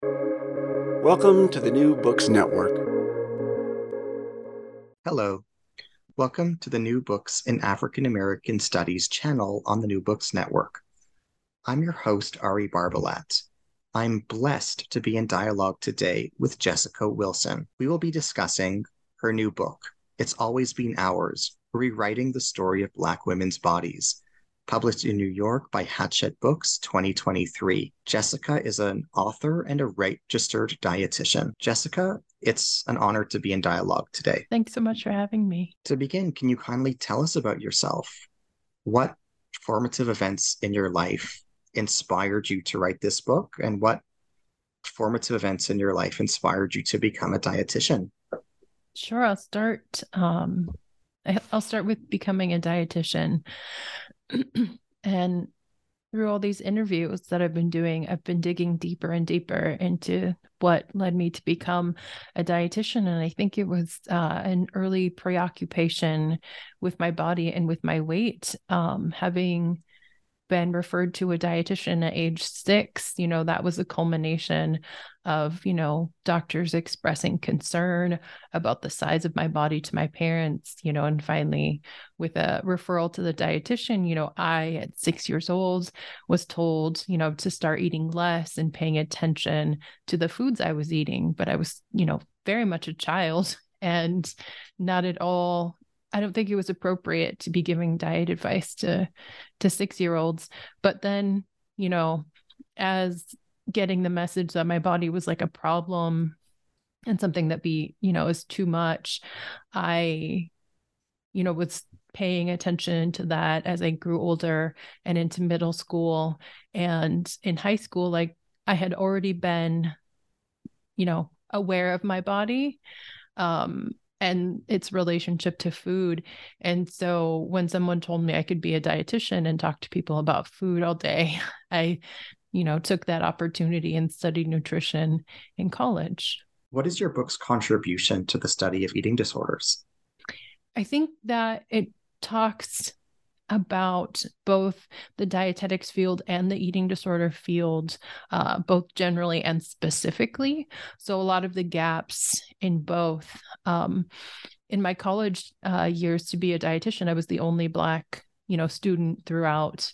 Welcome to the New Books Network. Hello. Welcome to the New Books in African American Studies channel on the New Books Network. I'm your host, Ari Barbalat. I'm blessed to be in dialogue today with Jessica Wilson. We will be discussing her new book, It's Always Been Ours Rewriting the Story of Black Women's Bodies, published in New York by Hachette Books 2023. Jessica is an author and a registered dietitian. Jessica, it's an honor to be in dialogue today. Thanks so much for having me. To begin, can you kindly tell us about yourself? What formative events in your life inspired you to write this book, and what formative events in your life inspired you to become a dietitian? Sure, I'll start. Um, I'll start with becoming a dietitian. and through all these interviews that I've been doing, I've been digging deeper and deeper into what led me to become a dietitian. And I think it was uh, an early preoccupation with my body and with my weight, um, having been referred to a dietitian at age six, you know, that was a culmination of, you know, doctors expressing concern about the size of my body to my parents, you know, and finally with a referral to the dietitian, you know, I at six years old was told, you know, to start eating less and paying attention to the foods I was eating. But I was, you know, very much a child and not at all I don't think it was appropriate to be giving diet advice to to 6-year-olds but then you know as getting the message that my body was like a problem and something that be you know is too much I you know was paying attention to that as I grew older and into middle school. And in high school like I had already been you know aware of my body um and its relationship to food. And so when someone told me I could be a dietitian and talk to people about food all day, I, you know, took that opportunity and studied nutrition in college. What is your book's contribution to the study of eating disorders? I think that it talks about both the dietetics field and the eating disorder field, uh, both generally and specifically. So, a lot of the gaps in both. Um, in my college uh, years to be a dietitian, I was the only Black, you know, student throughout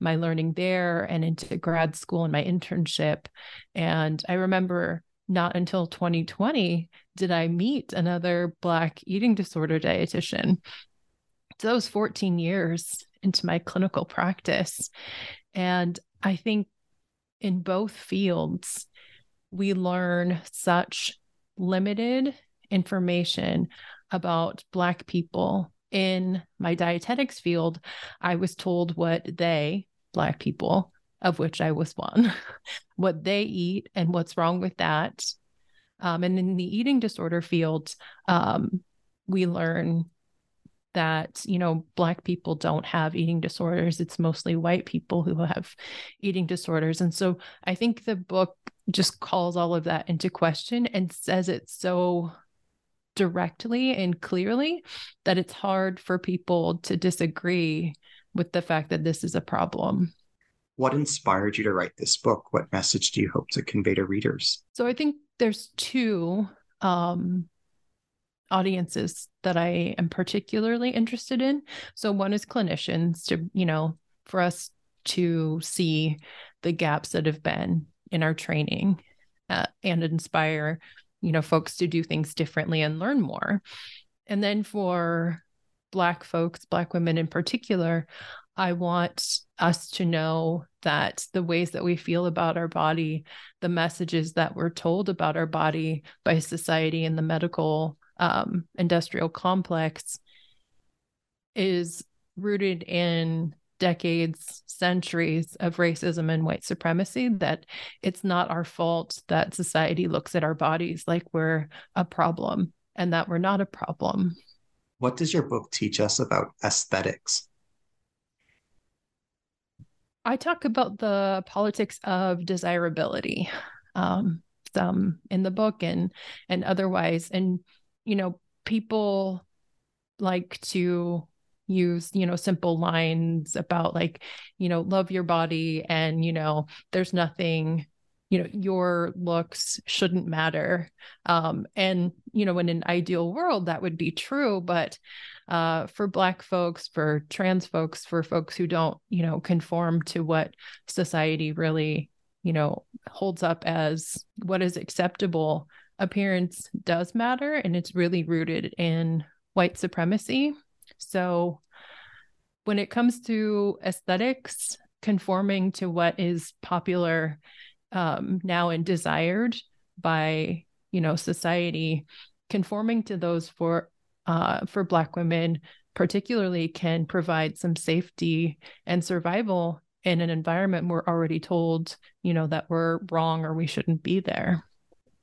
my learning there and into grad school and my internship. And I remember not until 2020 did I meet another Black eating disorder dietitian was 14 years into my clinical practice. And I think in both fields, we learn such limited information about Black people. In my dietetics field, I was told what they, Black people, of which I was one, what they eat and what's wrong with that. Um, and in the eating disorder field, um, we learn that you know black people don't have eating disorders. It's mostly white people who have eating disorders. And so i think the book just calls all of that into question and says it so directly and clearly that it's hard for people to disagree with the fact that this is a problem. What inspired you to write this book? What message do you hope to convey to readers? So i think there's two um audiences that I am particularly interested in. So one is clinicians to, you know, for us to see the gaps that have been in our training uh, and inspire, you know, folks to do things differently and learn more. And then for Black folks, Black women in particular, I want us to know that the ways that we feel about our body, the messages that we're told about our body by society and the medical um, industrial complex is rooted in decades, centuries of racism and white supremacy, that it's not our fault that society looks at our bodies like we're a problem and that we're not a problem. What does your book teach us about aesthetics? I talk about the politics of desirability. Um, some in the book and and otherwise and you know people like to use you know simple lines about like you know love your body and you know there's nothing you know your looks shouldn't matter. Um and you know in an ideal world that would be true but uh for black folks for trans folks for folks who don't you know conform to what society really you know holds up as what is acceptable appearance does matter and it's really rooted in white supremacy. So when it comes to aesthetics conforming to what is popular um, now and desired by you know society conforming to those for uh, for black women particularly can provide some safety and survival in an environment we're already told you know that we're wrong or we shouldn't be there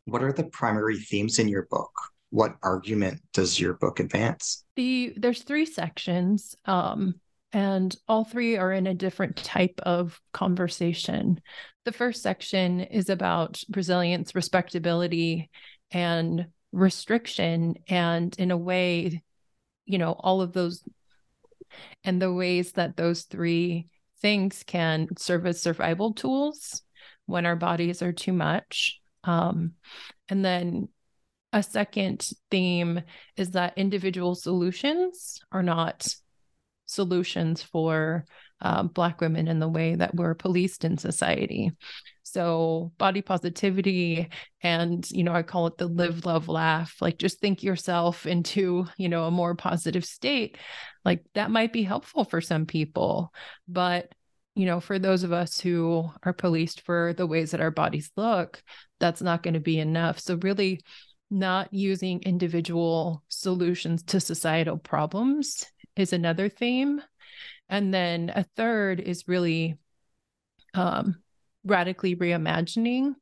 what are the primary themes in your book what argument does your book advance the there's three sections um and all three are in a different type of conversation. The first section is about resilience, respectability, and restriction. And in a way, you know, all of those and the ways that those three things can serve as survival tools when our bodies are too much. Um, and then a second theme is that individual solutions are not solutions for uh, Black women in the way that we're policed in society. So, body positivity, and, you know, I call it the live, love, laugh, like just think yourself into, you know, a more positive state. Like that might be helpful for some people. But, you know, for those of us who are policed for the ways that our bodies look, that's not going to be enough. So, really, not using individual solutions to societal problems is another theme. And then a third is really um, radically reimagining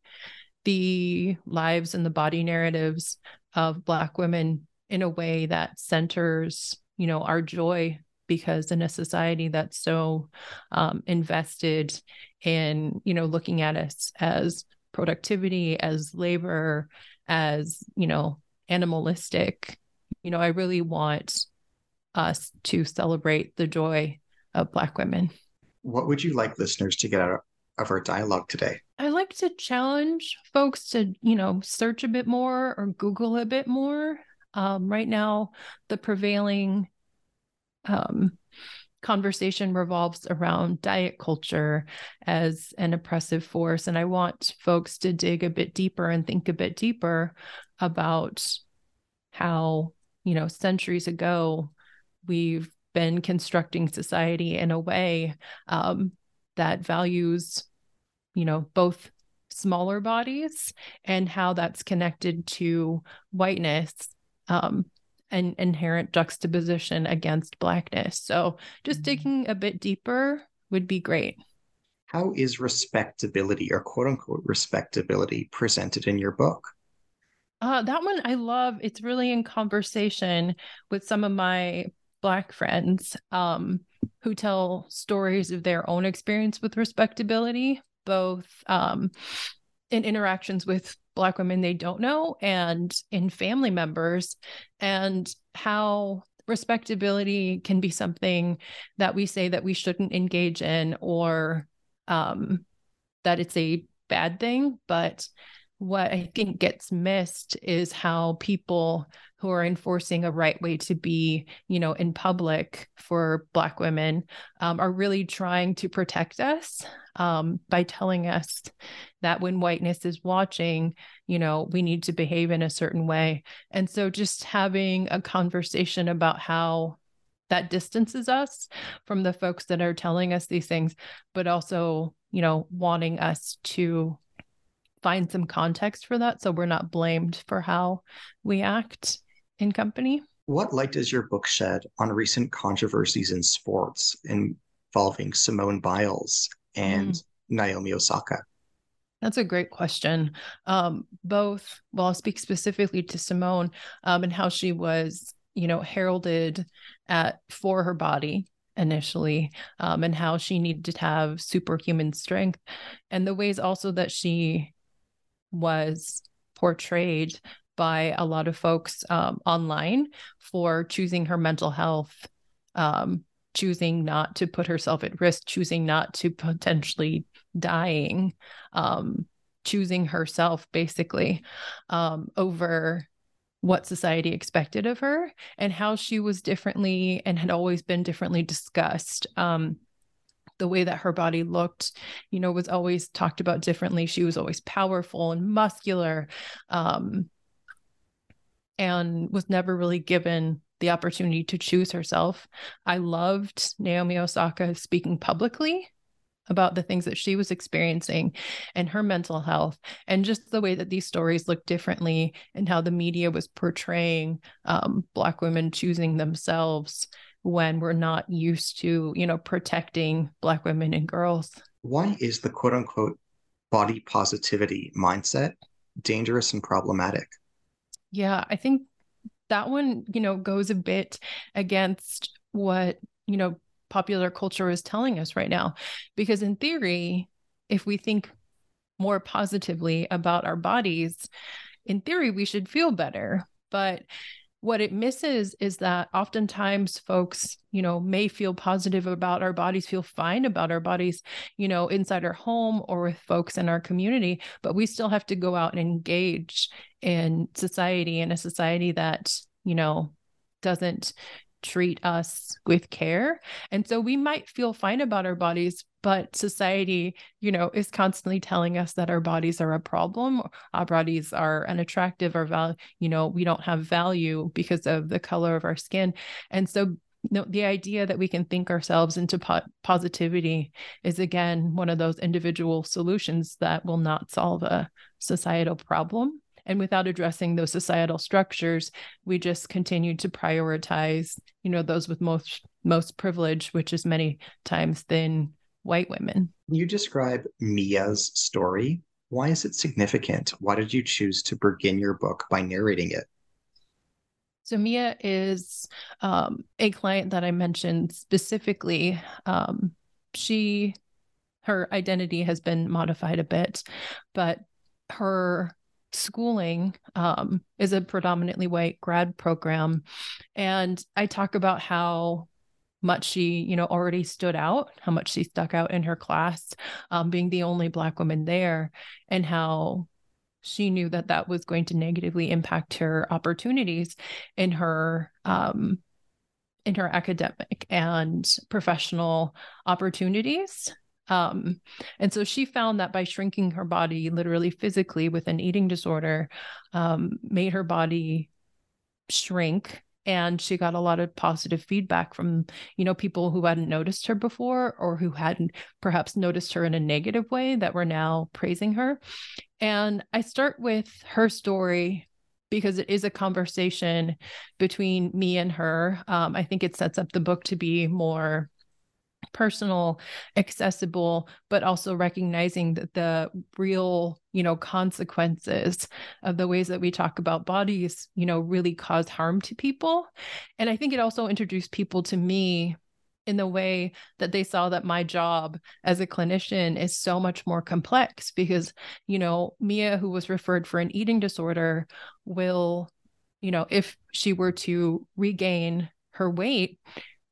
the lives and the body narratives of Black women in a way that centers, you know, our joy because in a society that's so um, invested in, you know, looking at us as productivity, as labor, as, you know, animalistic, you know, I really want us to celebrate the joy of Black women. What would you like listeners to get out of our dialogue today? I like to challenge folks to, you know, search a bit more or Google a bit more. Um, right now, the prevailing um, conversation revolves around diet culture as an oppressive force. And I want folks to dig a bit deeper and think a bit deeper about how, you know, centuries ago, we've been constructing society in a way um, that values, you know, both smaller bodies and how that's connected to whiteness um, and inherent juxtaposition against blackness. So just mm-hmm. digging a bit deeper would be great. How is respectability or quote unquote respectability presented in your book? Uh, that one I love. It's really in conversation with some of my black friends um, who tell stories of their own experience with respectability, both um, in interactions with black women they don't know and in family members, and how respectability can be something that we say that we shouldn't engage in or um, that it's a bad thing, but what I think gets missed is how people who are enforcing a right way to be, you know, in public for Black women um, are really trying to protect us um, by telling us that when whiteness is watching, you know, we need to behave in a certain way. And so just having a conversation about how that distances us from the folks that are telling us these things, but also, you know, wanting us to find some context for that so we're not blamed for how we act in company. What light does your book shed on recent controversies in sports? Involving Simone Biles and mm. Naomi Osaka? That's a great question. Um, both, well, I'll speak specifically to Simone um, and how she was, you know, heralded at for her body initially, um, and how she needed to have superhuman strength, and the ways also that she was portrayed by a lot of folks um, online for choosing her mental health um, choosing not to put herself at risk, choosing not to potentially dying, um, choosing herself basically um, over what society expected of her and how she was differently and had always been differently discussed. Um, the way that her body looked, you know, was always talked about differently. She was always powerful and muscular um, and was never really given the opportunity to choose herself. I loved Naomi Osaka speaking publicly about the things that she was experiencing and her mental health and just the way that these stories look differently and how the media was portraying um, black women choosing themselves when we're not used to you know protecting black women and girls why is the quote unquote body positivity mindset dangerous and problematic yeah i think that one, you know, goes a bit against what, you know, popular culture is telling us right now. Because in theory, if we think more positively about our bodies, in theory, we should feel better. But what it misses is that oftentimes folks you know may feel positive about our bodies feel fine about our bodies you know inside our home or with folks in our community but we still have to go out and engage in society in a society that you know doesn't treat us with care. And so we might feel fine about our bodies, but society, you know, is constantly telling us that our bodies are a problem, our bodies are unattractive or value, you know, we don't have value because of the color of our skin. And so no, the idea that we can think ourselves into po- positivity is again one of those individual solutions that will not solve a societal problem and without addressing those societal structures we just continue to prioritize you know those with most most privilege which is many times than white women. You describe mia's story why is it significant? Why did you choose to begin your book by narrating it? So Mia is um, a client that I mentioned specifically. Um, she, her identity has been modified a bit, but her schooling um, is a predominantly white grad program. And I talk about how much she, you know, already stood out, how much she stuck out in her class, um, being the only Black woman there, and how she knew that that was going to negatively impact her opportunities in her um, in her academic and professional opportunities um, and so she found that by shrinking her body, literally physically with an eating disorder, um, made her body shrink and she got a lot of positive feedback from you know people who hadn't noticed her before or who hadn't perhaps noticed her in a negative way that were now praising her. And i start with her story because it is a conversation between me and her. Um, i think it sets up the book to be more personal accessible but also recognizing that the real you know consequences of the ways that we talk about bodies you know really cause harm to people. And i think it also introduced people to me in the way that they saw that my job as a clinician is so much more complex because you know mia who was referred for an eating disorder will you know if she were to regain her weight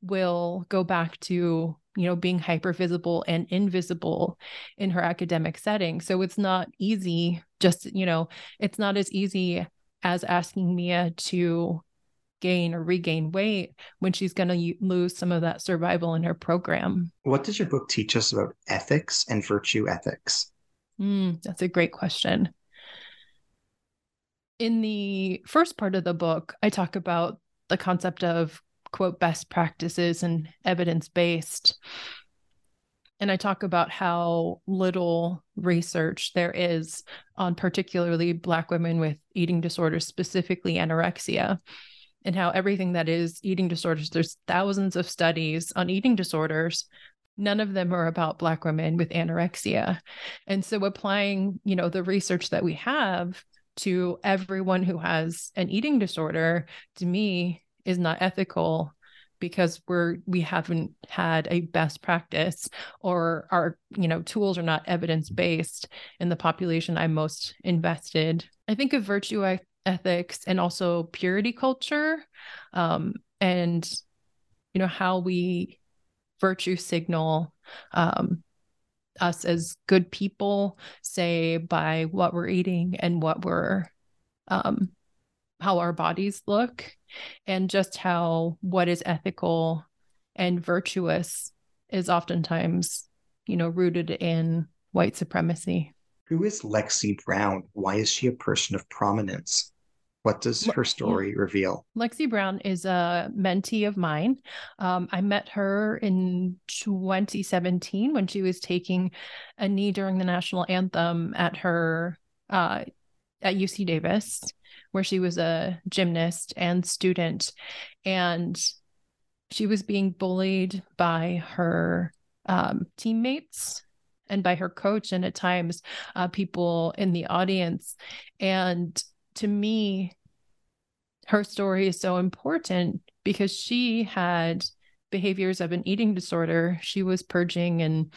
will go back to you know being hyper visible and invisible in her academic setting. So it's not easy just you know it's not as easy as asking mia to gain or regain weight when she's going to lose some of that survival in her program. What does your book teach us about ethics and virtue ethics? Mm, that's a great question. In the first part of the book i talk about the concept of quote best practices and evidence based and I talk about how little research there is on particularly Black women with eating disorders, specifically anorexia, and how everything that is eating disorders, there's thousands of studies on eating disorders, none of them are about black women with anorexia. And so applying you know the research that we have to everyone who has an eating disorder to me is not ethical because we're we haven't had a best practice or our you know tools are not evidence based in the population i'm most invested. I think of virtue ethics and also purity culture um, and you know how we virtue signal um, us as good people say by what we're eating and what we're um, how our bodies look and just how what is ethical and virtuous is oftentimes you know rooted in white supremacy who is lexi brown why is she a person of prominence what does her story reveal? Lexi Brown is a mentee of mine. Um, I met her in 2017 when she was taking a knee during the national anthem at her uh, at UC Davis, where she was a gymnast and student, and she was being bullied by her um, teammates and by her coach, and at times uh, people in the audience, and to me, her story is so important because she had behaviors of an eating disorder. She was purging and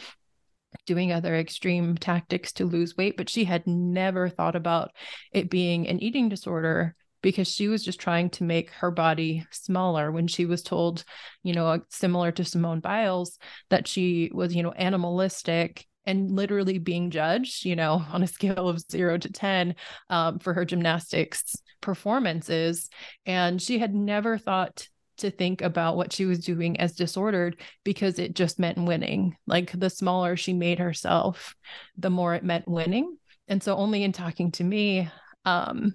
doing other extreme tactics to lose weight, but she had never thought about it being an eating disorder because she was just trying to make her body smaller when she was told, you know, similar to Simone Biles, that she was, you know, animalistic and literally being judged, you know, on a scale of zero to 10 um, for her gymnastics performances. And she had never thought to think about what she was doing as disordered because it just meant winning. Like the smaller she made herself, the more it meant winning. And so only in talking to me, um,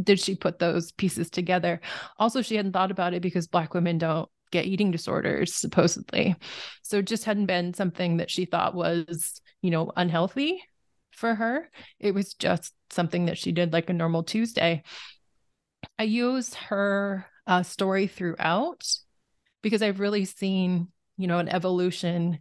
did she put those pieces together. Also, she hadn't thought about it because Black women don't get eating disorders supposedly so it just hadn't been something that she thought was you know unhealthy for her it was just something that she did like a normal tuesday i use her uh, story throughout because i've really seen you know an evolution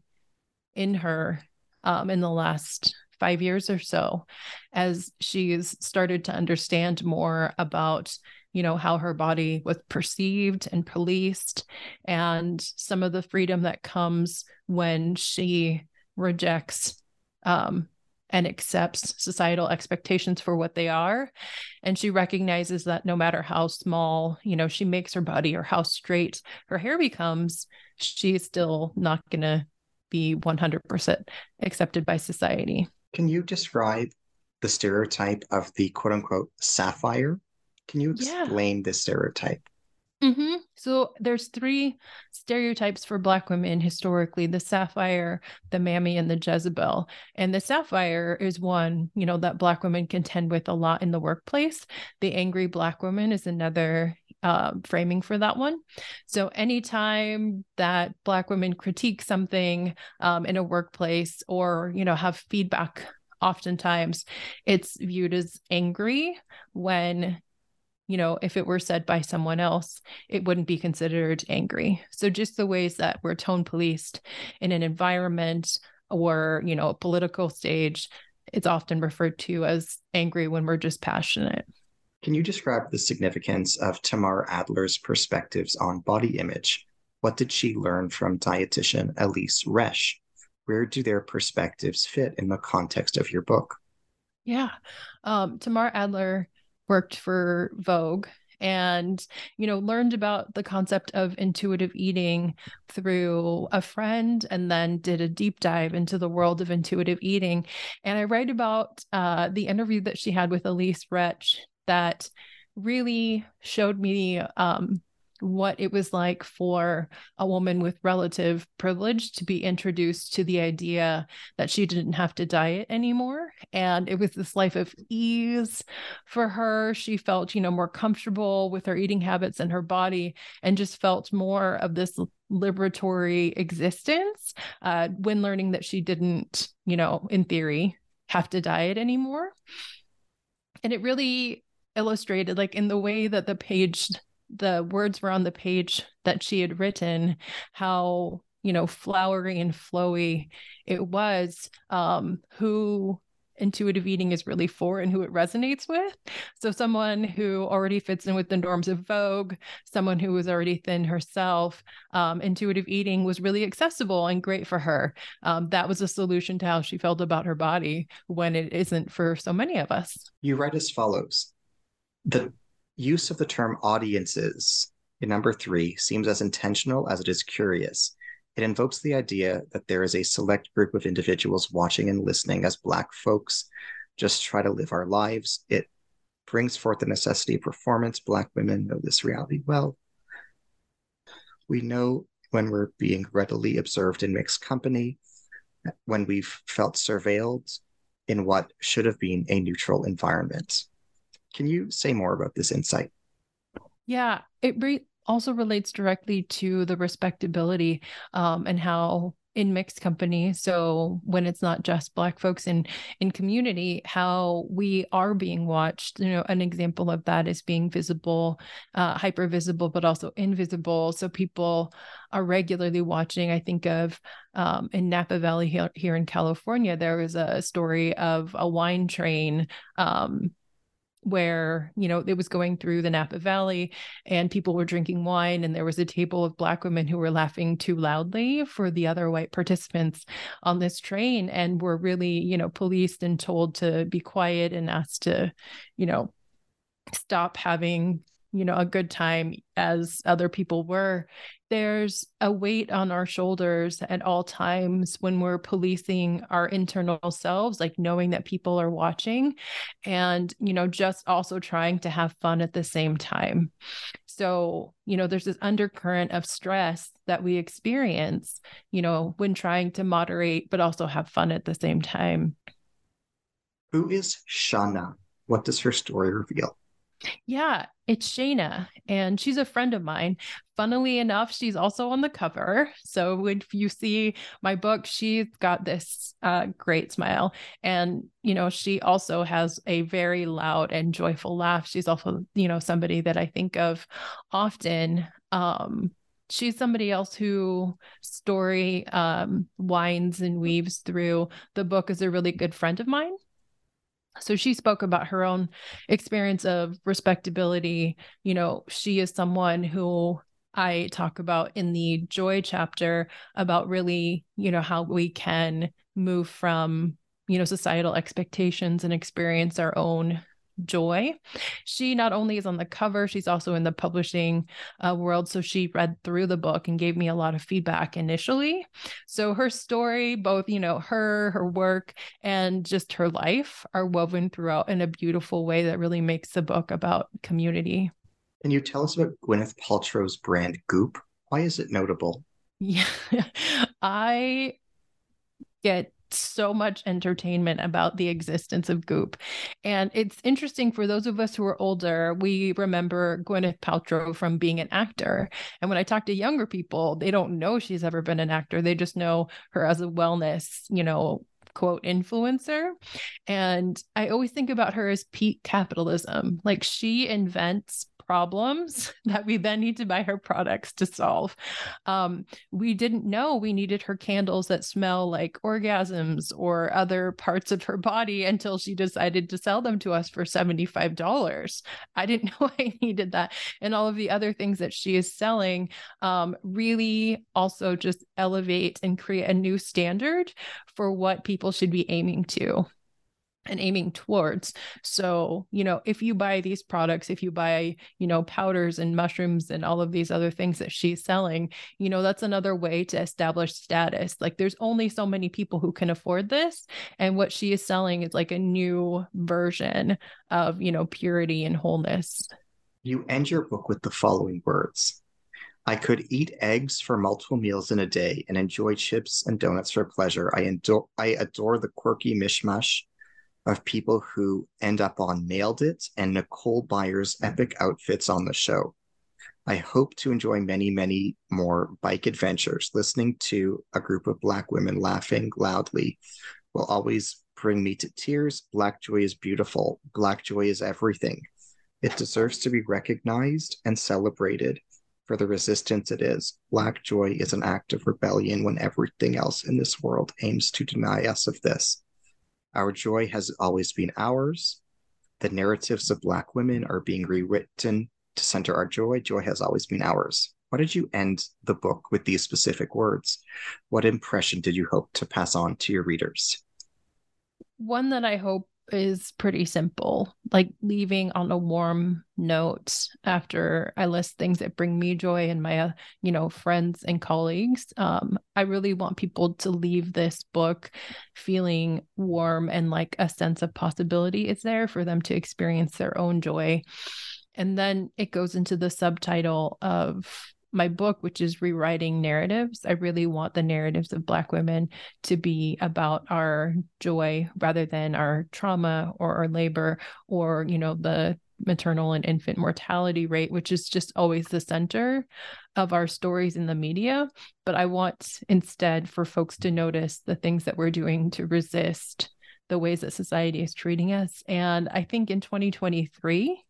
in her um, in the last five years or so as she's started to understand more about you know how her body was perceived and policed and some of the freedom that comes when she rejects um, and accepts societal expectations for what they are and she recognizes that no matter how small you know she makes her body or how straight her hair becomes she's still not going to be 100% accepted by society can you describe the stereotype of the quote unquote sapphire can you explain yeah. this stereotype? Mm-hmm. So there's three stereotypes for Black women historically: the sapphire, the mammy, and the Jezebel. And the sapphire is one, you know, that Black women contend with a lot in the workplace. The angry Black woman is another uh, framing for that one. So anytime that Black women critique something um, in a workplace or you know have feedback oftentimes it's viewed as angry when you know, if it were said by someone else, it wouldn't be considered angry. So just the ways that we're tone policed in an environment or, you know, a political stage, it's often referred to as angry when we're just passionate. Can you describe the significance of Tamar Adler's perspectives on body image? What did she learn from dietitian Elyse Resch? Where do their perspectives fit in the context of your book? Yeah. Um, Tamar Adler worked for Vogue and you know learned about the concept of intuitive eating through a friend and then did a deep dive into the world of intuitive eating. And i write about uh, the interview that she had with elyse resch that really showed me um, what it was like for a woman with relative privilege to be introduced to the idea that she didn't have to diet anymore. And it was this life of ease for her. She felt, you know, more comfortable with her eating habits and her body and just felt more of this liberatory existence uh, when learning that she didn't, you know, in theory, have to diet anymore. And it really illustrated, like in the way that the page the words were on the page that she had written how you know flowery and flowy it was um who intuitive eating is really for and who it resonates with. So, someone who already fits in with the norms of Vogue, someone who was already thin herself, um, intuitive eating was really accessible and great for her. Um, that was a solution to how she felt about her body when it isn't for so many of us. You write as follows The use of the term audiences in number three seems as intentional as it is curious. It invokes the idea that there is a select group of individuals watching and listening as Black folks just try to live our lives. It brings forth the necessity of performance. Black women know this reality well. We know when we're being readily observed in mixed company, when we've felt surveilled in what should have been a neutral environment. Can you say more about this insight? Yeah, it re- also relates directly to the respectability um, and how in mixed company so when it's not just black folks in in community how we are being watched. You know an example of that is being visible uh, hyper visible but also invisible. So people are regularly watching. I think of um, in napa valley here, here in california there was a story of a wine train um, where you know it was going through the Napa Valley and people were drinking wine and there was a table of black women who were laughing too loudly for the other white participants on this train and were really you know policed and told to be quiet and asked to you know stop having you know a good time as other people were. There's a weight on our shoulders at all times when we're policing our internal selves like knowing that people are watching and you know just also trying to have fun at the same time. So you know there's this undercurrent of stress that we experience you know when trying to moderate but also have fun at the same time. Who is shana? What does her story reveal yeah, it's Shayna, and she's a friend of mine. Funnily enough, she's also on the cover. So if you see my book, she's got this uh, great smile. And, you know, she also has a very loud and joyful laugh. She's also, you know, somebody that I think of often. Um, she's somebody else who story um, winds and weaves through the book is a really good friend of mine so she spoke about her own experience of respectability. You know she is someone who i talk about in the joy chapter about really you know how we can move from you know societal expectations and experience our own Joy. She not only is on the cover, she's also in the publishing uh, world. So she read through the book and gave me a lot of feedback initially. So her story, both, you know, her, her work, and just her life are woven throughout in a beautiful way that really makes the book about community. Can you tell us about Gwyneth Paltrow's brand Goop? Why is it notable? Yeah, I get so much entertainment about the existence of Goop. And it's interesting for those of us who are older, we remember Gwyneth Paltrow from being an actor. And when I talk to younger people, they don't know she's ever been an actor. They just know her as a wellness, you know, quote influencer. And I always think about her as peak capitalism. Like she invents problems that we then need to buy her products to solve. Um, we didn't know we needed her candles that smell like orgasms or other parts of her body until she decided to sell them to us for $75. I didn't know I needed that. And all of the other things that she is selling um, really also just elevate and create a new standard for what people should be aiming to and aiming towards. So, you know, if you buy these products, if you buy, you know, powders and mushrooms and all of these other things that she's selling, you know, that's another way to establish status. Like there's only so many people who can afford this. And what she is selling is like a new version of, you know, purity and wholeness. You end your book with the following words. I could eat eggs for multiple meals in a day and enjoy chips and donuts for pleasure. I adore, I adore the quirky mishmash of people who end up on Nailed It and Nicole Byer's epic outfits on the show. I hope to enjoy many, many more bike adventures. Listening to a group of Black women laughing loudly will always bring me to tears. Black joy is beautiful. Black joy is everything. It deserves to be recognized and celebrated for the resistance it is. Black joy is an act of rebellion when everything else in this world aims to deny us of this. Our joy has always been ours. The narratives of Black women are being rewritten to center our joy. Joy has always been ours. Why did you end the book with these specific words? What impression did you hope to pass on to your readers? One that I hope is pretty simple, like leaving on a warm note after I list things that bring me joy and my, uh, you know, friends and colleagues. Um, I really want people to leave this book feeling warm and like a sense of possibility is there for them to experience their own joy. And then it goes into the subtitle of my book, which is rewriting narratives. I really want the narratives of Black women to be about our joy rather than our trauma or our labor or, you know, the maternal and infant mortality rate, which is just always the center of our stories in the media. But I want instead for folks to notice the things that we're doing to resist the ways that society is treating us. And I think in 2023,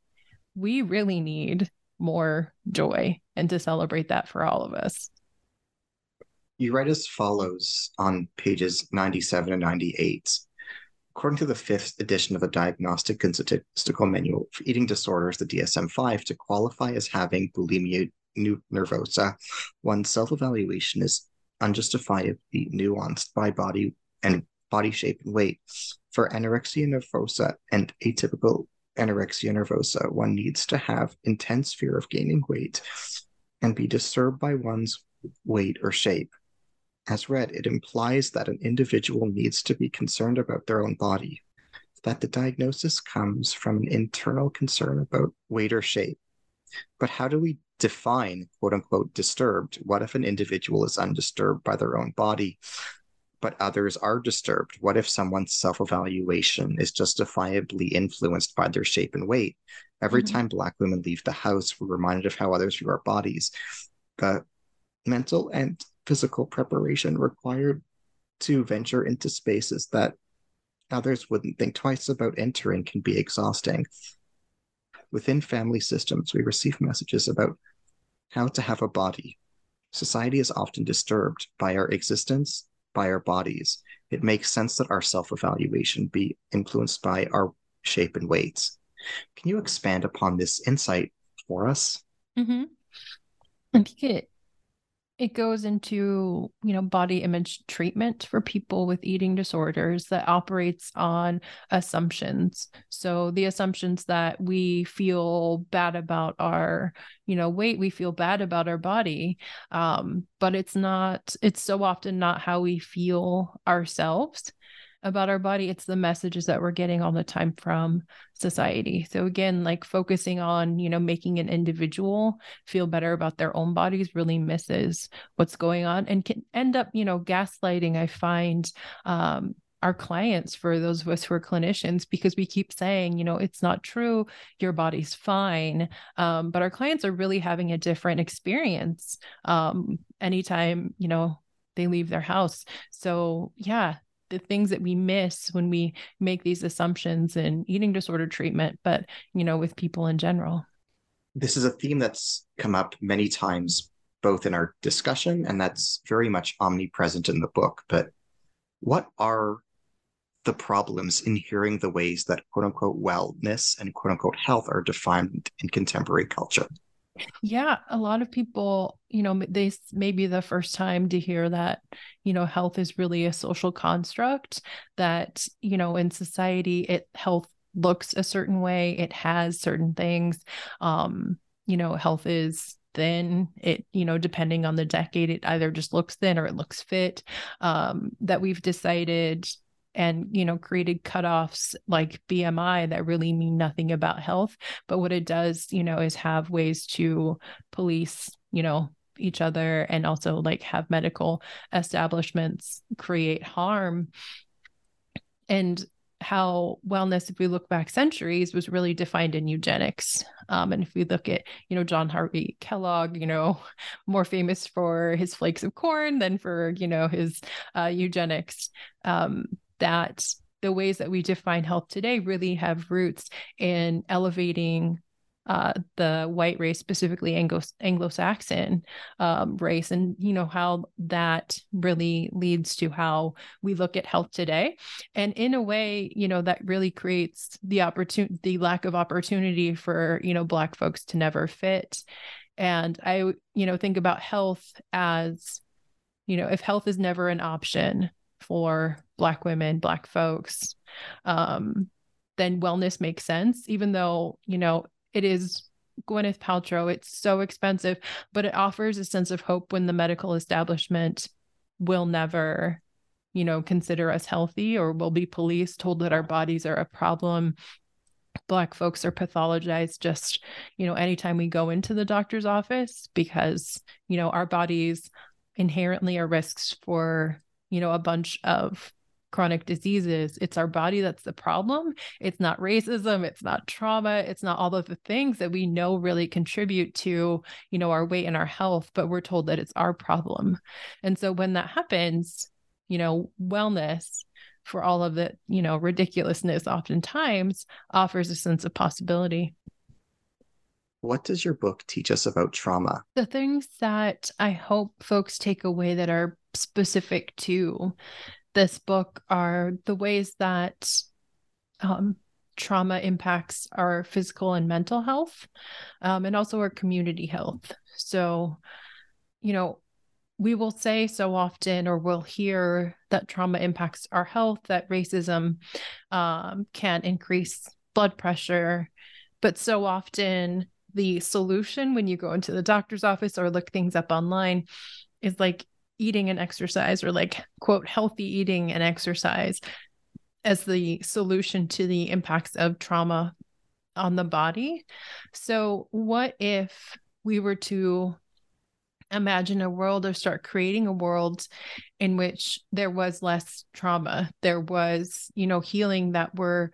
we really need more joy and to celebrate that for all of us. You write as follows on pages 97 and 98. According to the fifth edition of the Diagnostic and Statistical Manual for Eating Disorders, the DSM 5, to qualify as having bulimia nervosa, one's self evaluation is unjustifiably nuanced by body and body shape and weight. For anorexia nervosa and atypical anorexia nervosa, one needs to have intense fear of gaining weight and be disturbed by one's weight or shape. As read, it implies that an individual needs to be concerned about their own body, that the diagnosis comes from an internal concern about weight or shape. But how do we define quote unquote disturbed? What if an individual is undisturbed by their own body, but others are disturbed? What if someone's self evaluation is justifiably influenced by their shape and weight? Every mm-hmm. time Black women leave the house, we're reminded of how others view our bodies. The mental and physical preparation required to venture into spaces that others wouldn't think twice about entering can be exhausting. Within family systems, we receive messages about how to have a body. Society is often disturbed by our existence by our bodies, it makes sense that our self evaluation be influenced by our shape and weights. Can you expand upon this insight for us? Mm-hmm. It goes into you know body image treatment for people with eating disorders that operates on assumptions. So the assumptions that we feel bad about our you know weight we feel bad about our body um, but it's not it's so often not how we feel ourselves about our body it's the messages that we're getting all the time from society. So again like focusing on you know making an individual feel better about their own bodies really misses what's going on and can end up you know gaslighting i find um, our clients for those of us who are clinicians because we keep saying you know it's not true. Your body's fine. Um, but our clients are really having a different experience um, anytime you know they leave their house. So yeah the things that we miss when we make these assumptions in eating disorder treatment, but you know, with people in general. This is a theme that's come up many times, both in our discussion and that's very much omnipresent in the book. But what are the problems in hearing the ways that quote unquote wellness and quote unquote health are defined in contemporary culture? Yeah, a lot of people, you know, they may be the first time to hear that, you know, health is really a social construct that, you know, in society, it health looks a certain way, it has certain things. Um, you know, health is thin it you know depending on the decade it either just looks thin or it looks fit um that we've decided and you know created cutoffs like BMI that really mean nothing about health. But what it does you know is have ways to police you know each other and also like have medical establishments create harm. And how wellness if we look back centuries was really defined in eugenics. Um, and if we look at you know john harvey kellogg you know more famous for his flakes of corn than for you know his uh, eugenics. Um, that the ways that we define health today really have roots in elevating uh, the white race, specifically Anglo Anglo-Saxon um, race, and you know how that really leads to how we look at health today. And in a way, you know that really creates the opportunity, the lack of opportunity for you know Black folks to never fit. And I, you know, think about health as, you know, if health is never an option for Black women, Black folks, um, then wellness makes sense, even though, you know, it is Gwyneth Paltrow. It's so expensive, but it offers a sense of hope when the medical establishment will never, you know, consider us healthy or will be police told that our bodies are a problem. Black folks are pathologized just, you know, anytime we go into the doctor's office because, you know, our bodies inherently are risks for, you know, a bunch of chronic diseases. It's our body that's the problem. It's not racism, it's not trauma, it's not all of the things that we know really contribute to, you know, our weight and our health, but we're told that it's our problem. And so when that happens, you know, wellness for all of the, you know, ridiculousness oftentimes offers a sense of possibility. What does your book teach us about trauma? The things that I hope folks take away that are specific to this book are the ways that um, trauma impacts our physical and mental health um, and also our community health. So, you know, we will say so often or we'll hear that trauma impacts our health, that racism um, can increase blood pressure. But so often, the solution when you go into the doctor's office or look things up online is like eating and exercise or like quote healthy eating and exercise as the solution to the impacts of trauma on the body. So what if we were to imagine a world or start creating a world in which there was less trauma there was you know healing that were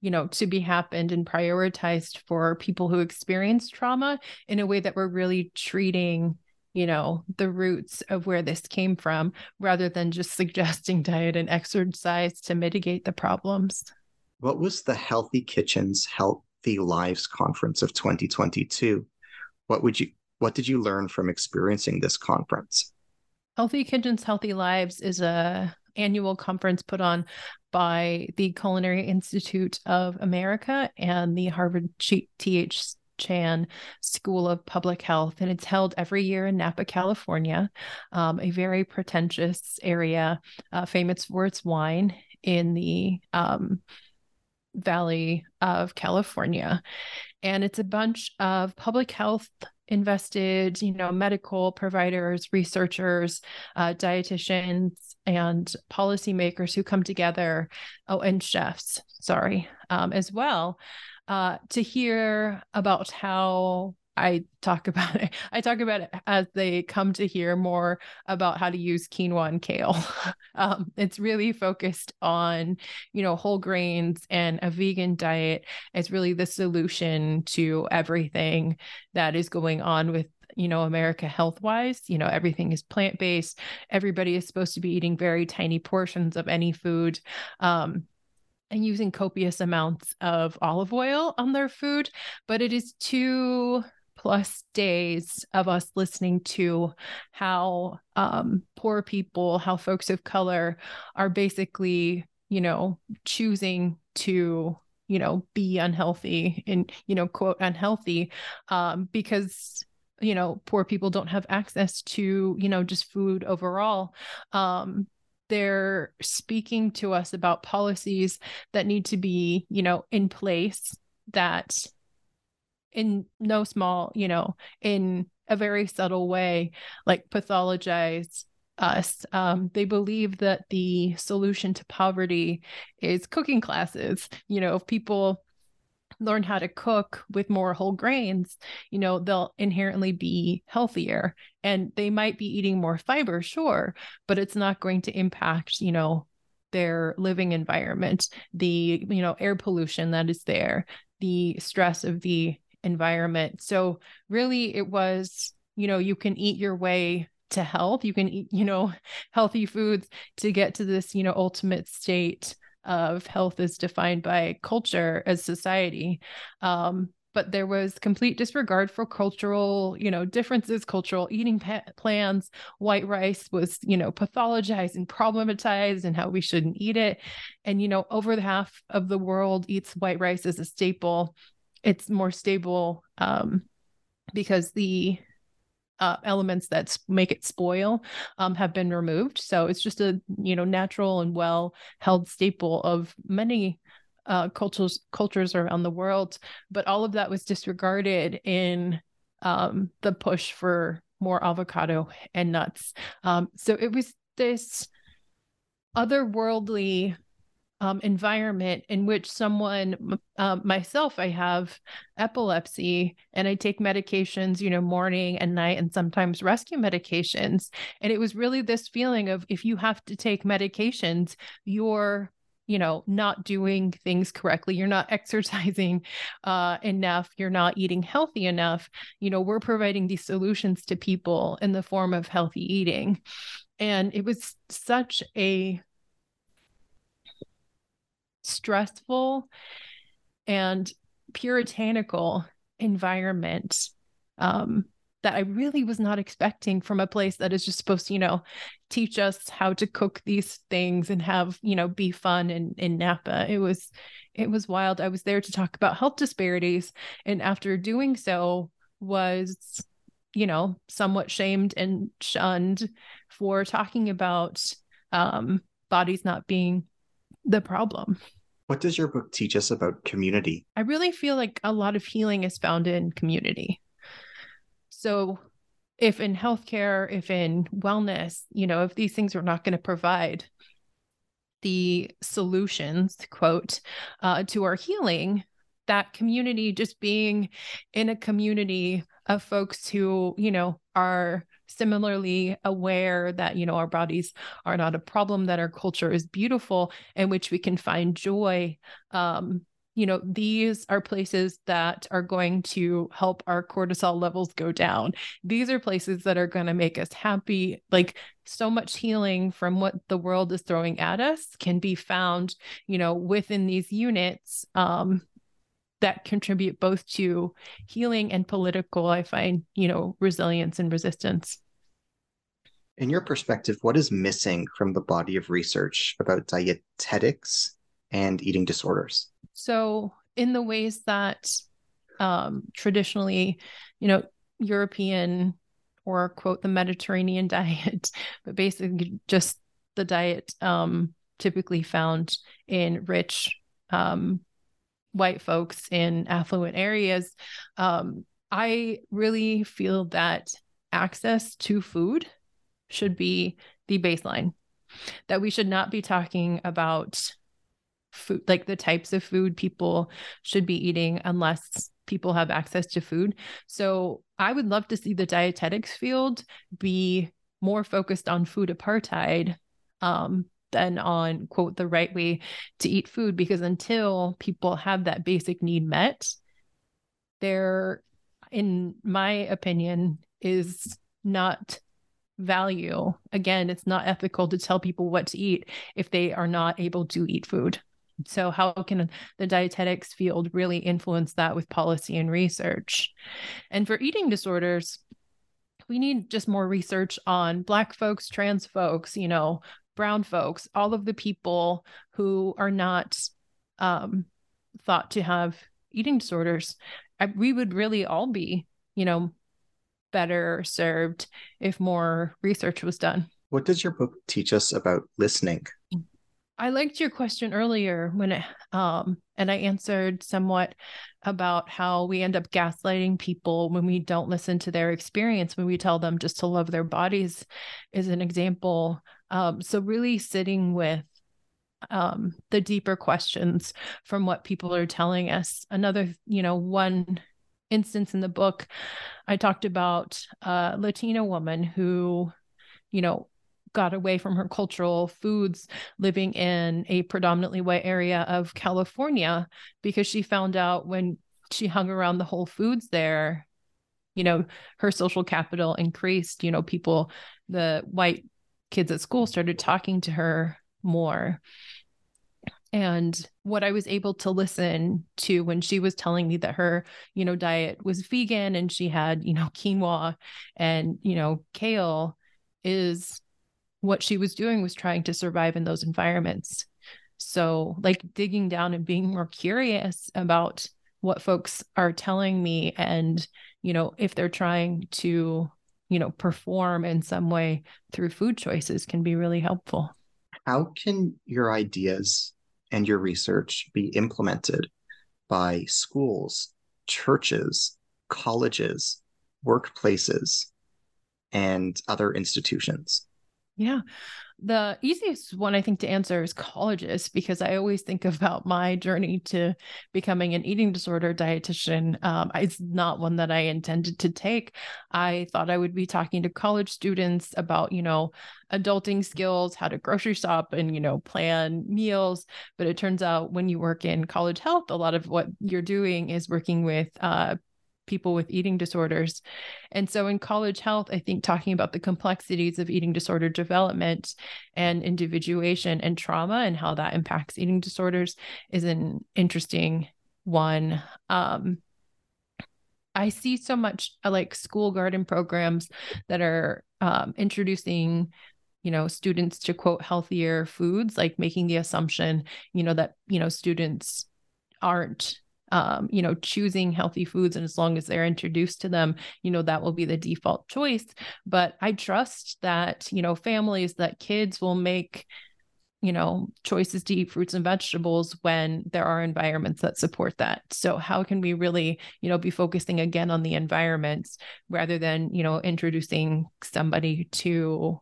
you know to be happened and prioritized for people who experience trauma in a way that we're really treating you know, the roots of where this came from rather than just suggesting diet and exercise to mitigate the problems. What was the Healthy Kitchens Healthy Lives Conference of 2022? What would you what did you learn from experiencing this conference? Healthy Kitchens Healthy Lives is a annual conference put on by the Culinary Institute of America and the Harvard TH Chan School of Public Health, and it's held every year in Napa, California, um, a very pretentious area, uh, famous for its wine in the um, Valley of California. And it's a bunch of public health invested, you know, medical providers, researchers, uh, dietitians, and policymakers who come together. Oh, and chefs, sorry, um, as well uh, to hear about how I talk about it. I talk about it as they come to hear more about how to use quinoa and kale. um, it's really focused on, you know, whole grains and a vegan diet is really the solution to everything that is going on with you know america health wise you know everything is plant based everybody is supposed to be eating very tiny portions of any food um, and using copious amounts of olive oil on their food, but it is two plus days of us listening to how um, poor people, how folks of color are basically, you know, choosing to you know be unhealthy and you know quote unhealthy um, because you know poor people don't have access to you know just food overall. Um, they're speaking to us about policies that need to be, you know, in place that in no small, you know, in a very subtle way, like pathologize us. Um, they believe that the solution to poverty is cooking classes. You know, if people learn how to cook with more whole grains, you know, they'll inherently be healthier and they might be eating more fiber, sure, but it's not going to impact, you know, their living environment, the, you know, air pollution that is there, the stress of the environment. So really it was, you know, you can eat your way to health. You can eat, you know, healthy foods to get to this, you know, ultimate state of health is defined by culture as society. Um, but there was complete disregard for cultural you know differences cultural eating pa- plans. White rice was you know pathologized and problematized and how we shouldn't eat it. And you know over the half of the world eats white rice as a staple. It's more stable um, because the uh, elements that make it spoil um, have been removed. So it's just a you know natural and well held staple of many uh, cultures cultures around the world. But all of that was disregarded in um, the push for more avocado and nuts. Um, so it was this otherworldly um, environment in which someone uh, myself i have epilepsy and i take medications you know morning and night and sometimes rescue medications and it was really this feeling of if you have to take medications you're you know not doing things correctly you're not exercising uh, enough you're not eating healthy enough you know we're providing these solutions to people in the form of healthy eating. And it was such a stressful and puritanical environment um, that I really was not expecting from a place that is just supposed to, you know, teach us how to cook these things and have, you know, be fun in, in Napa. It was, it was wild. I was there to talk about health disparities. And after doing so, was, you know, somewhat shamed and shunned for talking about um, bodies not being the problem. What does your book teach us about community? I really feel like a lot of healing is found in community. So, if in healthcare, if in wellness, you know, if these things are not going to provide the solutions, quote, uh, to our healing, that community, just being in a community of folks who, you know, are similarly aware that you know our bodies are not a problem that our culture is beautiful in which we can find joy um you know these are places that are going to help our cortisol levels go down. These are places that are going to make us happy. Like so much healing from what the world is throwing at us can be found you know within these units um that contribute both to healing and political i find you know resilience and resistance. In your perspective what is missing from the body of research about dietetics and eating disorders so in the ways that um, traditionally you know european or quote the mediterranean diet but basically just the diet um, typically found in rich um, white folks in affluent areas, um, I really feel that access to food should be the baseline. That we should not be talking about food, like the types of food people should be eating unless people have access to food. So I would love to see the dietetics field be more focused on food apartheid um, than on quote the right way to eat food because until people have that basic need met there in my opinion is not value again it's not ethical to tell people what to eat if they are not able to eat food so how can the dietetics field really influence that with policy and research and for eating disorders we need just more research on black folks trans folks you know brown folks, all of the people who are not um, thought to have eating disorders, I, we would really all be, you know, better served if more research was done. What does your book teach us about listening? I liked your question earlier when it, um, and I answered somewhat about how we end up gaslighting people when we don't listen to their experience, when we tell them just to love their bodies, is an example. Um, so, really sitting with um, the deeper questions from what people are telling us. Another, you know, one instance in the book, I talked about a Latina woman who, you know, got away from her cultural foods living in a predominantly white area of California because she found out when she hung around the Whole Foods there, you know, her social capital increased. You know, people, the white kids at school started talking to her more. and what I was able to listen to when she was telling me that her, you know, diet was vegan and she had, you know, quinoa and, you know, kale is what she was doing was trying to survive in those environments. So, like digging down and being more curious about what folks are telling me and, you know, if they're trying to, you know, perform in some way through food choices can be really helpful. How can your ideas and your research be implemented by schools, churches, colleges, workplaces, and other institutions? Yeah. The easiest one I think to answer is colleges because I always think about my journey to becoming an eating disorder dietitian. Um, it's not one that I intended to take. I thought I would be talking to college students about, you know, adulting skills, how to grocery shop and, you know, plan meals. But it turns out when you work in college health, a lot of what you're doing is working with uh, people with eating disorders. And so in college health, I think talking about the complexities of eating disorder development and individuation and trauma and how that impacts eating disorders is an interesting one. Um, I see so much uh, like school garden programs that are um, introducing you know students to quote healthier foods like making the assumption you know that you know students aren't um, you know, choosing healthy foods. And as long as they're introduced to them, you know, that will be the default choice. But I trust that, you know, families, that kids will make, you know, choices to eat fruits and vegetables when there are environments that support that. So, how can we really, you know, be focusing again on the environments rather than, you know, introducing somebody to,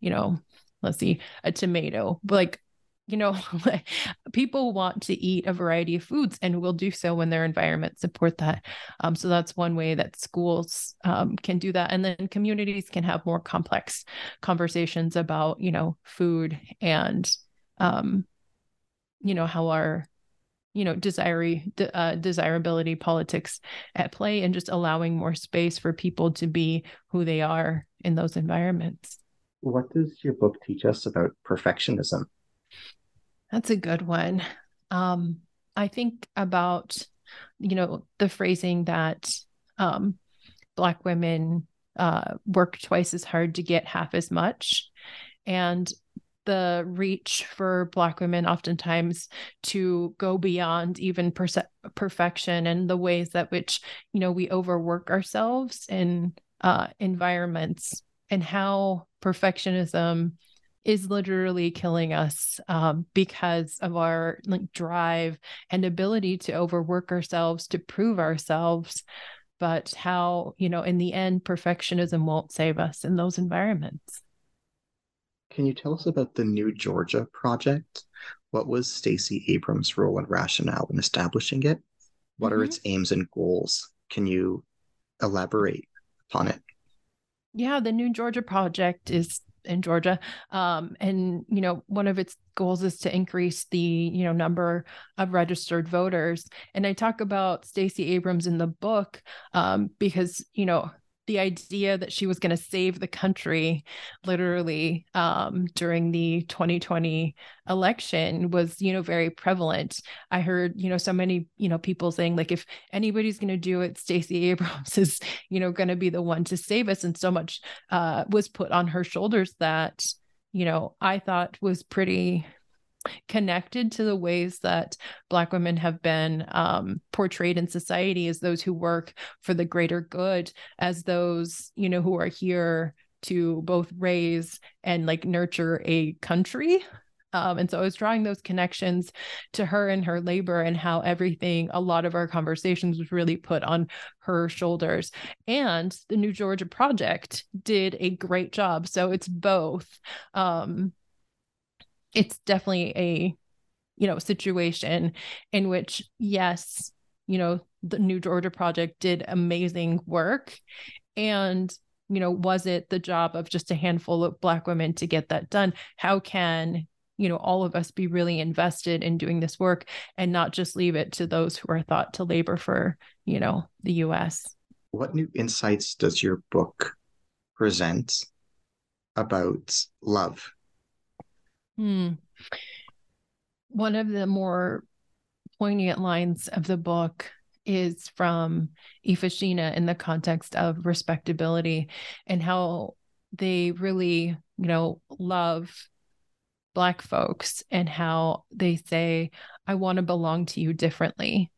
you know, let's see, a tomato, like you know people want to eat a variety of foods and will do so when their environment support that. Um, so that's one way that schools um, can do that. And then communities can have more complex conversations about you know food and um, you know how our you know desire uh, desirability politics at play and just allowing more space for people to be who they are in those environments. What does your book teach us about perfectionism that's a good one. Um, I think about, you know, the phrasing that um, Black women uh, work twice as hard to get half as much. And the reach for Black women oftentimes to go beyond even perce- perfection and the ways that which, you know, we overwork ourselves in uh, environments and how perfectionism is literally killing us um, because of our like drive and ability to overwork ourselves to prove ourselves but how you know in the end perfectionism won't save us in those environments. Can you tell us about the new georgia project? What was stacey abrams role and rationale in establishing it? What mm-hmm. are its aims and goals? Can you elaborate upon it? Yeah the new georgia project is in Georgia. Um, and you know, one of its goals is to increase the you know number of registered voters. And I talk about Stacey Abrams in the book um, because you know the idea that she was going to save the country literally um, during the 2020 election was you know very prevalent. I heard you know so many you know people saying like if anybody's going to do it stacey abrams is you know going to be the one to save us and so much uh, was put on her shoulders that you know i thought was pretty connected to the ways that Black women have been um, portrayed in society as those who work for the greater good, as those, you know, who are here to both raise and like nurture a country. Um, and so I was drawing those connections to her and her labor and how everything, a lot of our conversations was really put on her shoulders. And the New Georgia Project did a great job. So it's both. Um, it's definitely a you know situation in which yes you know the new georgia project did amazing work. And you know was it the job of just a handful of black women to get that done? How can you know all of us be really invested in doing this work and not just leave it to those who are thought to labor for you know the us what new insights does your book present about love Hmm. one of the more poignant lines of the book is from Ifashina in the context of respectability and how they really, you know, love Black folks and how they say, I want to belong to you differently.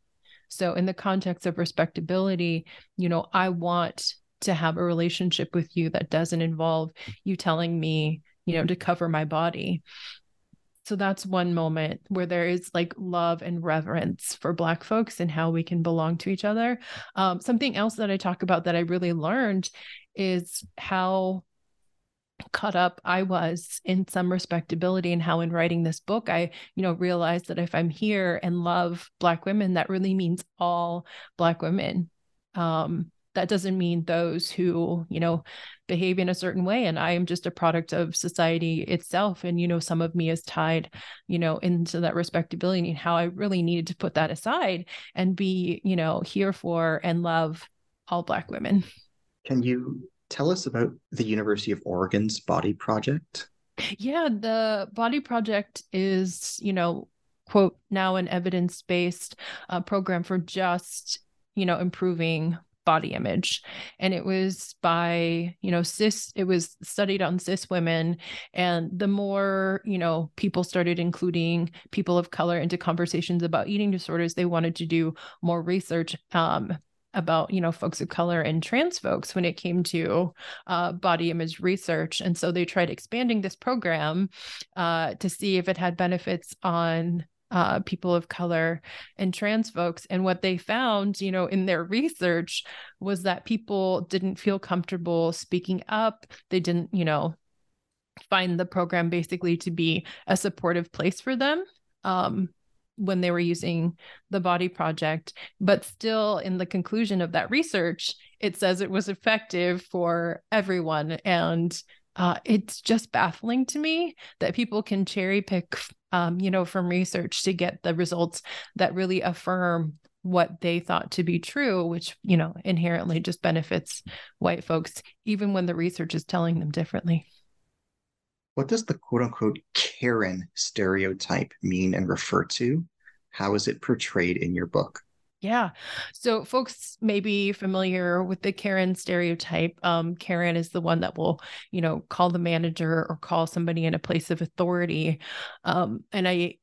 So, in the context of respectability, you know, I want to have a relationship with you that doesn't involve you telling me, you know, to cover my body. So that's one moment where there is like love and reverence for Black folks and how we can belong to each other. Um, something else that I talk about that I really learned is how caught up I was in some respectability and how in writing this book I you know realized that if I'm here and love black women that really means all black women um that doesn't mean those who you know behave in a certain way and i am just a product of society itself and you know some of me is tied you know into that respectability and how i really needed to put that aside and be you know here for and love all black women can you tell us about the University of Oregon's Body Project? Yeah, the Body Project is, you know, quote, now an evidence based uh, program for just, you know, improving body image. And it was by you know cis it was studied on cis women. And the more you know people started including people of color into conversations about eating disorders they wanted to do more research um, about you know folks of color and trans folks when it came to uh, body image research. And so they tried expanding this program uh, to see if it had benefits on uh, people of color and trans folks and what they found you know in their research was that people didn't feel comfortable speaking up. They didn't you know find the program basically to be a supportive place for them um, when they were using the body project. But still in the conclusion of that research it says it was effective for everyone. And uh, it's just baffling to me that people can cherry pick um, you know from research to get the results that really affirm what they thought to be true which you know inherently just benefits white folks even when the research is telling them differently what does the quote unquote Karen stereotype mean and refer to? How is it portrayed in your book? Yeah. So folks may be familiar with the Karen stereotype. Um, Karen is the one that will, you know, call the manager or call somebody in a place of authority. Um, and I,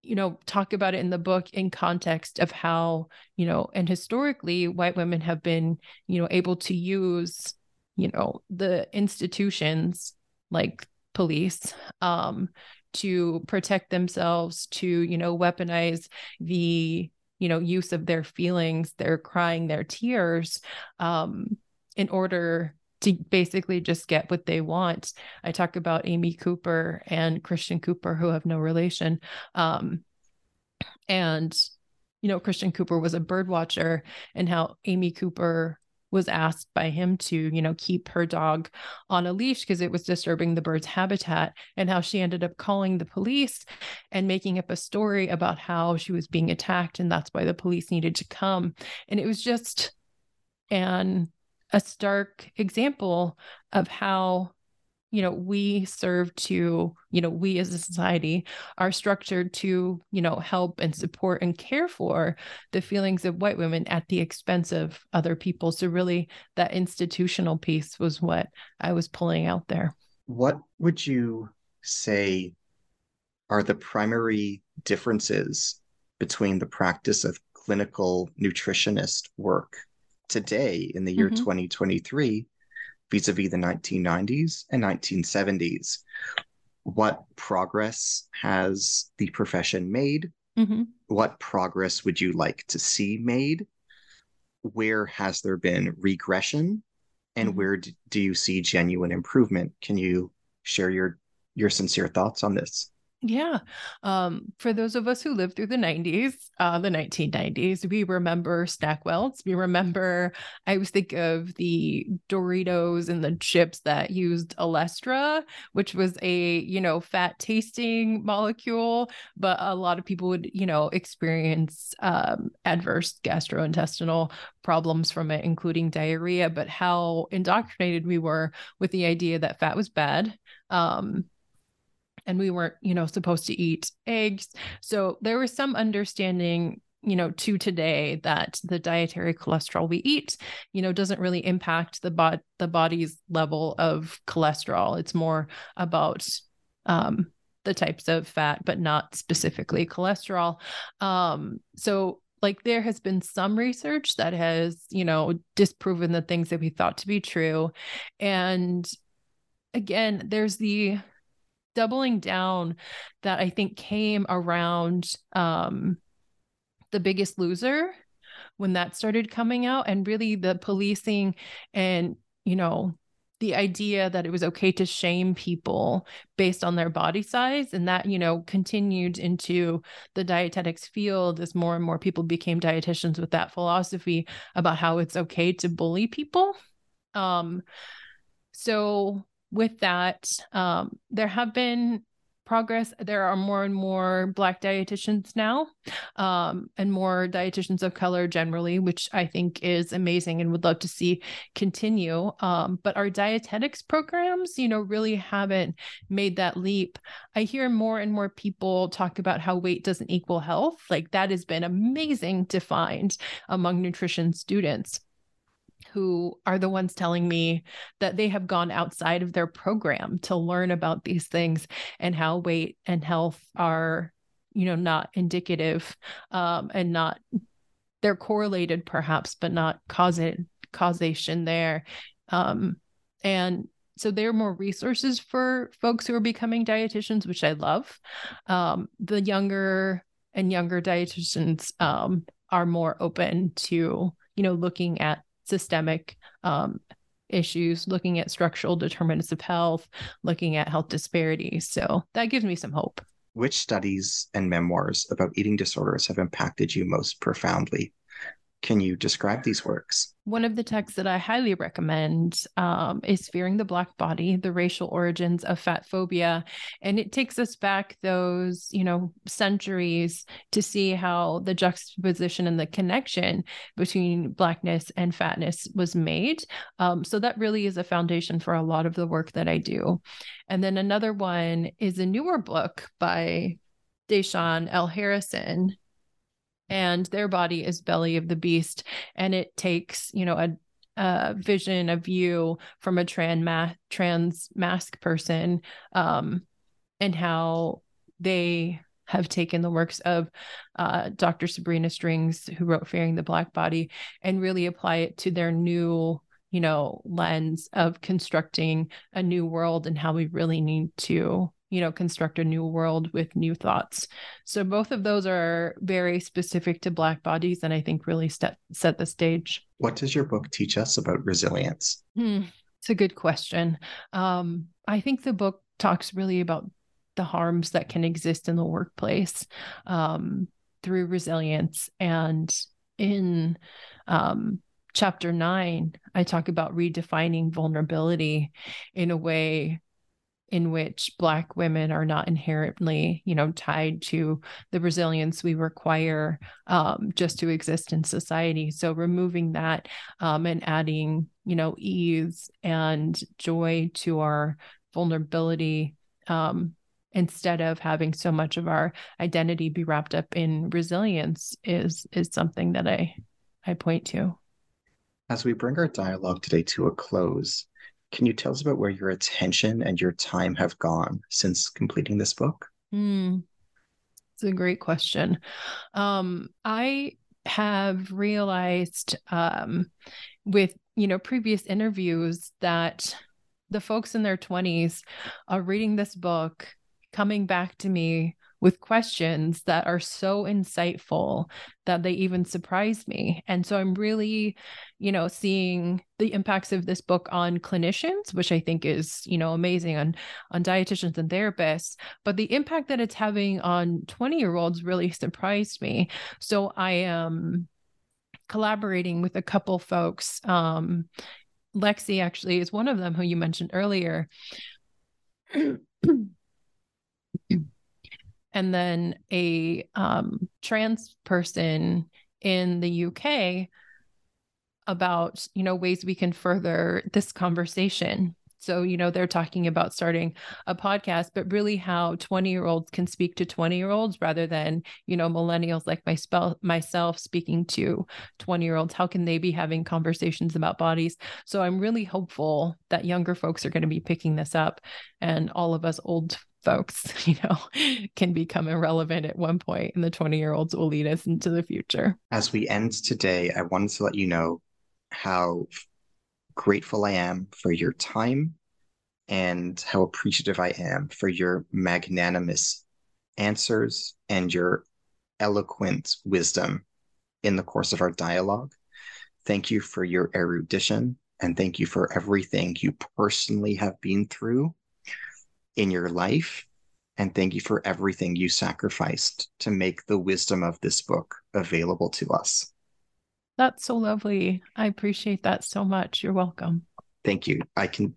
you know, talk about it in the book in context of how, you know, and historically white women have been, you know, able to use, you know, the institutions like police um, to protect themselves, to, you know, weaponize the, you know, use of their feelings, their crying, their tears, um, in order to basically just get what they want. I talk about Amy Cooper and Christian Cooper, who have no relation. Um, and, you know, Christian Cooper was a bird watcher, and how Amy Cooper was asked by him to, you know, keep her dog on a leash because it was disturbing the bird's habitat, and how she ended up calling the police and making up a story about how she was being attacked, and that's why the police needed to come. And it was just an a stark example of how you know we serve to you know we as a society are structured to you know help and support and care for the feelings of white women at the expense of other people so really that institutional piece was what i was pulling out there what would you say are the primary differences between the practice of clinical nutritionist work today in the year mm-hmm. 2023 vis-a-vis the 1990s and 1970s what progress has the profession made? Mm-hmm. what progress would you like to see made? Where has there been regression? And mm-hmm. where do you see genuine improvement? Can you share your your sincere thoughts on this yeah. Um, for those of us who lived through the 90s, uh, the 1990s, we remember SnackWells. We remember, I always think of the Doritos and the chips that used Olestra, which was a, you know, fat tasting molecule, but a lot of people would, you know, experience um, adverse gastrointestinal problems from it, including diarrhea, but how indoctrinated we were with the idea that fat was bad. Um, and we weren't, you know, supposed to eat eggs. So there was some understanding you know to today that the dietary cholesterol we eat you know doesn't really impact the bot the body's level of cholesterol. It's more about um the types of fat but not specifically cholesterol. Um so like there has been some research that has you know disproven the things that we thought to be true. And again there's the doubling down that I think came around um, The Biggest Loser when that started coming out, and really the policing and, you know, the idea that it was okay to shame people based on their body size. And that you know continued into the dietetics field as more and more people became dietitians with that philosophy about how it's okay to bully people. Um so with that, um, there have been progress. There are more and more Black dietitians now, um, and more dietitians of color generally, which I think is amazing and would love to see continue. Um, but our dietetics programs, you know, really haven't made that leap. I hear more and more people talk about how weight doesn't equal health. Like that has been amazing to find among nutrition students who are the ones telling me that they have gone outside of their program to learn about these things and how weight and health are you know not indicative um, and not they're correlated perhaps but not causa- causation there. Um, and so there are more resources for folks who are becoming dietitians which i love. Um, the younger and younger dietitians um, are more open to you know looking at systemic um, issues, looking at structural determinants of health, looking at health disparities. So that gives me some hope. Which studies and memoirs about eating disorders have impacted you most profoundly? Can you describe these works? One of the texts that I highly recommend um, is Fearing the Black Body, the racial origins of fat phobia. And it takes us back those, you know, centuries to see how the juxtaposition and the connection between blackness and fatness was made. Um, so that really is a foundation for a lot of the work that I do. And then another one is a newer book by Da'Shaun L. Harrison and their body is belly of the beast and it takes you know a, vision a view from a trans ma- trans masc person um and how they have taken the works of uh, Dr. Sabrina Strings, who wrote Fearing the Black Body, and really apply it to their new, you know, lens of constructing a new world and how we really need to you know construct a new world with new thoughts. So both of those are very specific to black bodies and i think really set set the stage. What does your book teach us about resilience? Hmm, it's a good question. Um, i think the book talks really about the harms that can exist in the workplace um, through resilience. And in um, chapter nine i talk about redefining vulnerability in a way in which black women are not inherently you know tied to the resilience we require um, just to exist in society. So removing that um, and adding you know ease and joy to our vulnerability um, instead of having so much of our identity be wrapped up in resilience is is something that i i point to. As we bring our dialogue today to a close can you tell us about where your attention and your time have gone since completing this book? Mm, it's a great question. Um, I have realized um, with you know previous interviews that the folks in their 20s are reading this book coming back to me with questions that are so insightful that they even surprise me. And so I'm really, you know, seeing the impacts of this book on clinicians, which I think is, you know, amazing on on dietitians and therapists, but the impact that it's having on 20-year-olds really surprised me. So I am collaborating with a couple folks um Lexi actually is one of them who you mentioned earlier. and then a um, trans person in the UK about you know ways we can further this conversation. So, you know, they're talking about starting a podcast, but really how 20 year olds can speak to 20 year olds rather than, you know, millennials like my spell, myself speaking to 20 year olds. How can they be having conversations about bodies? So I'm really hopeful that younger folks are going to be picking this up and all of us old folks, you know, can become irrelevant at one point and the 20 year olds will lead us into the future. As we end today, I wanted to let you know how grateful I am for your time and how appreciative I am for your magnanimous answers and your eloquent wisdom in the course of our dialogue. Thank you for your erudition and thank you for everything you personally have been through in your life. And thank you for everything you sacrificed to make the wisdom of this book available to us. That's so lovely. I appreciate that so much. You're welcome. Thank you. I can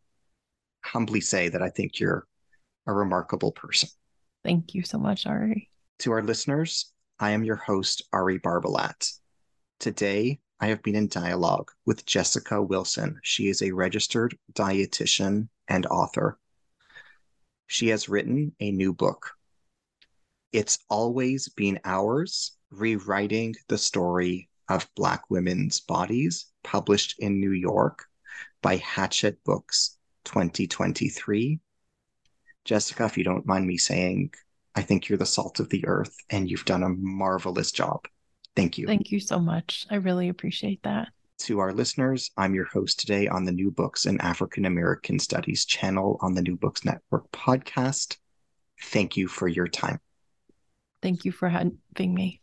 humbly say that I think you're a remarkable person. Thank you so much, Ari. To our listeners, I am your host, Ari Barbalat. Today, I have been in dialogue with Jessica Wilson. She is a registered dietitian and author she has written a new book. It's Always Been Ours Rewriting the Story of Black Women's Bodies, published in New York by Hachette Books 2023. Jessica, if you don't mind me saying, I think you're the salt of the earth and you've done a marvelous job. Thank you. Thank you so much. I really appreciate that. To our listeners, I'm your host today on the New Books in African American Studies channel on the New Books Network podcast. Thank you for your time. Thank you for having me.